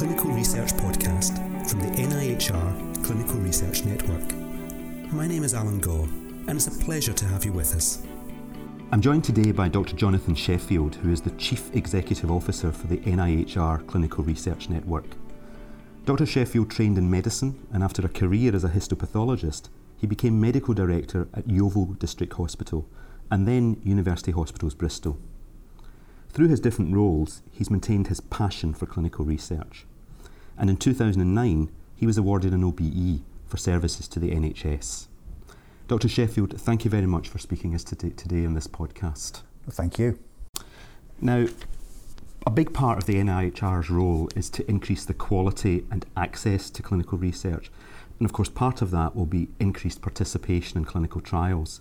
clinical research podcast from the NIHR Clinical Research Network. My name is Alan Gore, and it's a pleasure to have you with us. I'm joined today by Dr. Jonathan Sheffield, who is the Chief Executive Officer for the NIHR Clinical Research Network. Dr. Sheffield trained in medicine, and after a career as a histopathologist, he became Medical Director at Yeovil District Hospital and then University Hospitals Bristol. Through his different roles, he's maintained his passion for clinical research. And in 2009, he was awarded an OBE for services to the NHS. Dr. Sheffield, thank you very much for speaking us today, today on this podcast. Thank you. Now, a big part of the NIHR's role is to increase the quality and access to clinical research. And of course, part of that will be increased participation in clinical trials.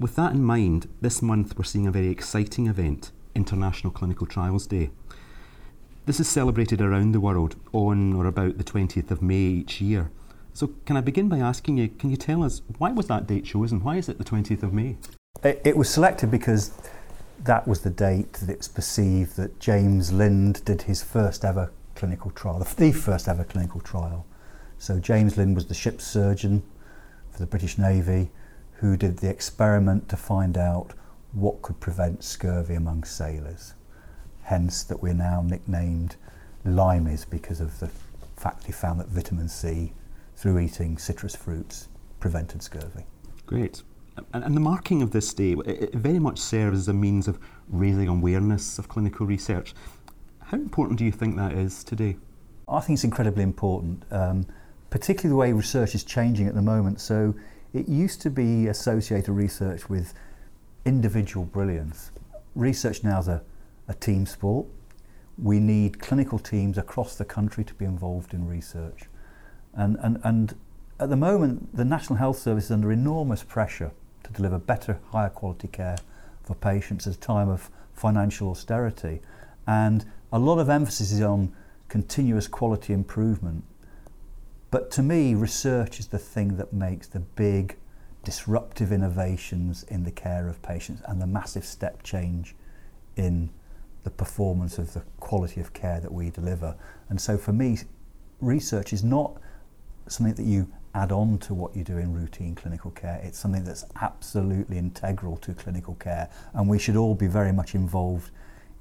With that in mind, this month we're seeing a very exciting event International Clinical Trials Day. This is celebrated around the world on or about the 20th of May each year. So, can I begin by asking you, can you tell us why was that date chosen? Why is it the 20th of May? It, it was selected because that was the date that it's perceived that James Lind did his first ever clinical trial, the first ever clinical trial. So, James Lind was the ship's surgeon for the British Navy who did the experiment to find out what could prevent scurvy among sailors. Hence that we're now nicknamed limeys because of the fact they found that vitamin C through eating citrus fruits prevented scurvy. Great. And, and the marking of this day, it, it very much serves as a means of raising awareness of clinical research. How important do you think that is today? I think it's incredibly important, um, particularly the way research is changing at the moment. So it used to be associated research with individual brilliance. Research now is a, a team sport. We need clinical teams across the country to be involved in research. And, and, and at the moment, the National Health Service is under enormous pressure to deliver better, higher quality care for patients at a time of financial austerity. And a lot of emphasis is on continuous quality improvement. But to me, research is the thing that makes the big disruptive innovations in the care of patients and the massive step change in the performance of the quality of care that we deliver. And so for me, research is not something that you add on to what you do in routine clinical care. It's something that's absolutely integral to clinical care. And we should all be very much involved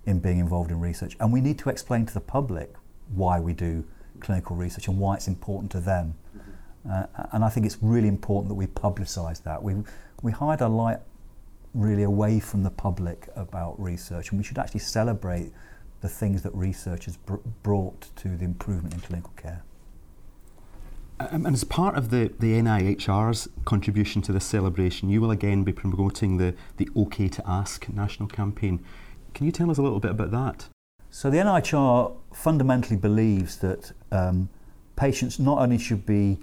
in being involved in research. And we need to explain to the public why we do clinical research and why it's important to them. Uh, and I think it's really important that we publicise that. We, we hide our light really away from the public about research, and we should actually celebrate the things that research has br- brought to the improvement in clinical care. Um, and as part of the, the NIHR's contribution to this celebration, you will again be promoting the, the OK to Ask national campaign. Can you tell us a little bit about that? So, the NIHR fundamentally believes that um, patients not only should be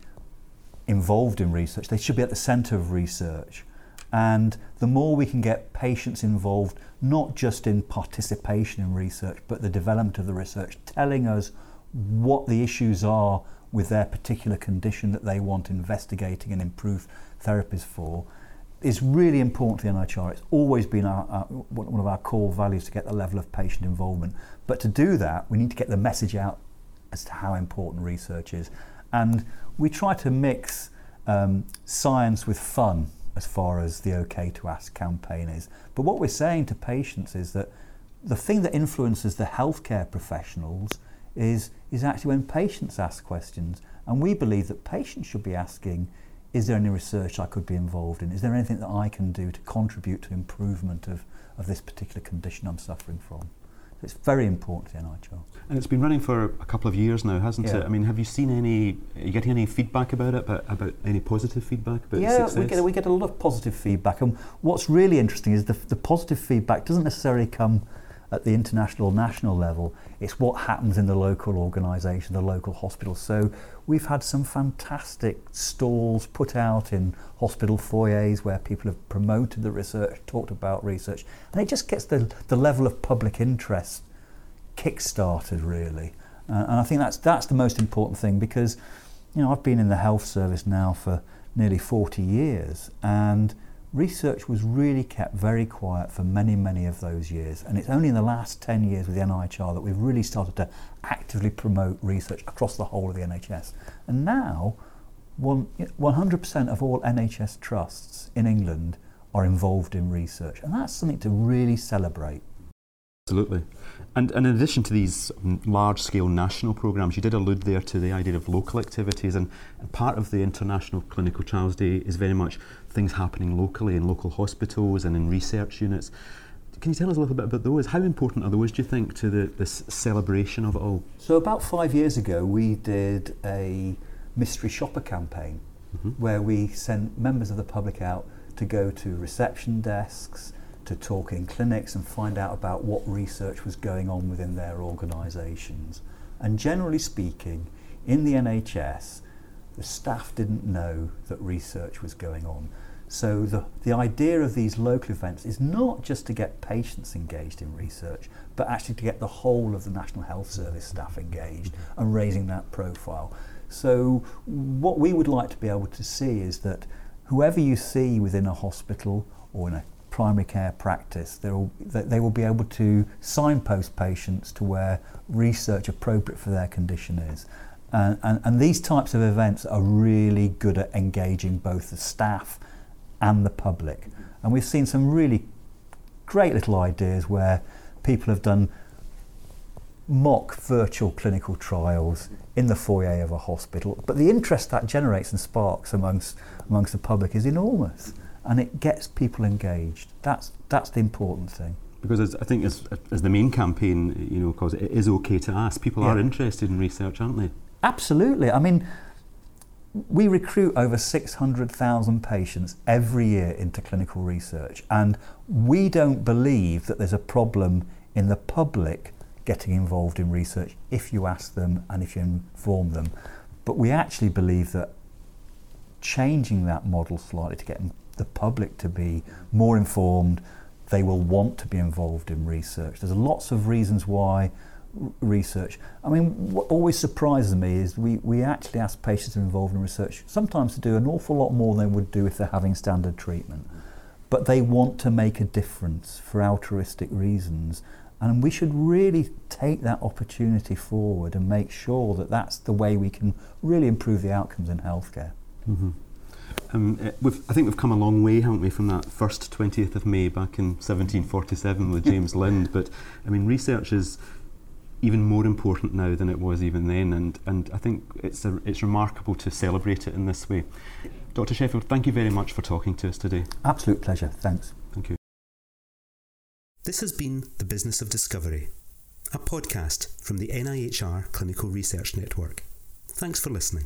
involved in research, they should be at the centre of research. And the more we can get patients involved, not just in participation in research, but the development of the research, telling us what the issues are with their particular condition that they want investigating and improved therapies for, is really important to the NIHR. It's always been our, our, one of our core values to get the level of patient involvement. But to do that, we need to get the message out as to how important research is. And we try to mix um, science with fun as far as the OK to Ask campaign is. But what we're saying to patients is that the thing that influences the healthcare professionals is, is actually when patients ask questions. And we believe that patients should be asking, is there any research I could be involved in? Is there anything that I can do to contribute to improvement of, of this particular condition I'm suffering from? It's very important to the NIHR. And it's been running for a couple of years now, hasn't yeah. it? I mean, have you seen any, are you getting any feedback about it, about, about any positive feedback about yeah, success? we get, we get a lot of positive feedback. And what's really interesting is the, the positive feedback doesn't necessarily come at the international national level. It's what happens in the local organisation, the local hospital. So we've had some fantastic stalls put out in hospital foyers where people have promoted the research, talked about research, and it just gets the, the level of public interest kick-started really. Uh, and I think that's that's the most important thing because you know I've been in the health service now for nearly 40 years and research was really kept very quiet for many, many of those years. And it's only in the last 10 years with the NIHR that we've really started to actively promote research across the whole of the NHS. And now, one, 100% of all NHS trusts in England are involved in research. And that's something to really celebrate. Absolutely. And, and in addition to these large scale national programmes, you did allude there to the idea of local activities, and, and part of the International Clinical Trials Day is very much things happening locally in local hospitals and in research units. Can you tell us a little bit about those? How important are those, do you think, to the, this celebration of it all? So, about five years ago, we did a mystery shopper campaign mm-hmm. where we sent members of the public out to go to reception desks, to talk in clinics and find out about what research was going on within their organisations. And generally speaking, in the NHS, the staff didn't know that research was going on. So the, the idea of these local events is not just to get patients engaged in research, but actually to get the whole of the National Health Service staff engaged mm-hmm. and raising that profile. So what we would like to be able to see is that whoever you see within a hospital or in a primary care practice, will, they will be able to signpost patients to where research appropriate for their condition is. And, and, and these types of events are really good at engaging both the staff and the public. And we've seen some really great little ideas where people have done mock virtual clinical trials in the foyer of a hospital. But the interest that generates and sparks amongst, amongst the public is enormous and it gets people engaged. That's that's the important thing. Because as, I think as, as the main campaign, you know, because it is okay to ask. People yeah. are interested in research, aren't they? Absolutely. I mean, we recruit over 600,000 patients every year into clinical research, and we don't believe that there's a problem in the public getting involved in research if you ask them and if you inform them. But we actually believe that changing that model slightly to get the public to be more informed. They will want to be involved in research. There's lots of reasons why research. I mean, what always surprises me is we, we actually ask patients involved in research sometimes to do an awful lot more than they would do if they're having standard treatment. But they want to make a difference for altruistic reasons. And we should really take that opportunity forward and make sure that that's the way we can really improve the outcomes in healthcare. Mm-hmm. Um, uh, I think we've come a long way, haven't we, from that first 20th of May back in 1747 with James Lind. But I mean, research is even more important now than it was even then, and, and I think it's, a, it's remarkable to celebrate it in this way. Dr. Sheffield, thank you very much for talking to us today. Absolute pleasure. Thanks. Thank you. This has been The Business of Discovery, a podcast from the NIHR Clinical Research Network. Thanks for listening.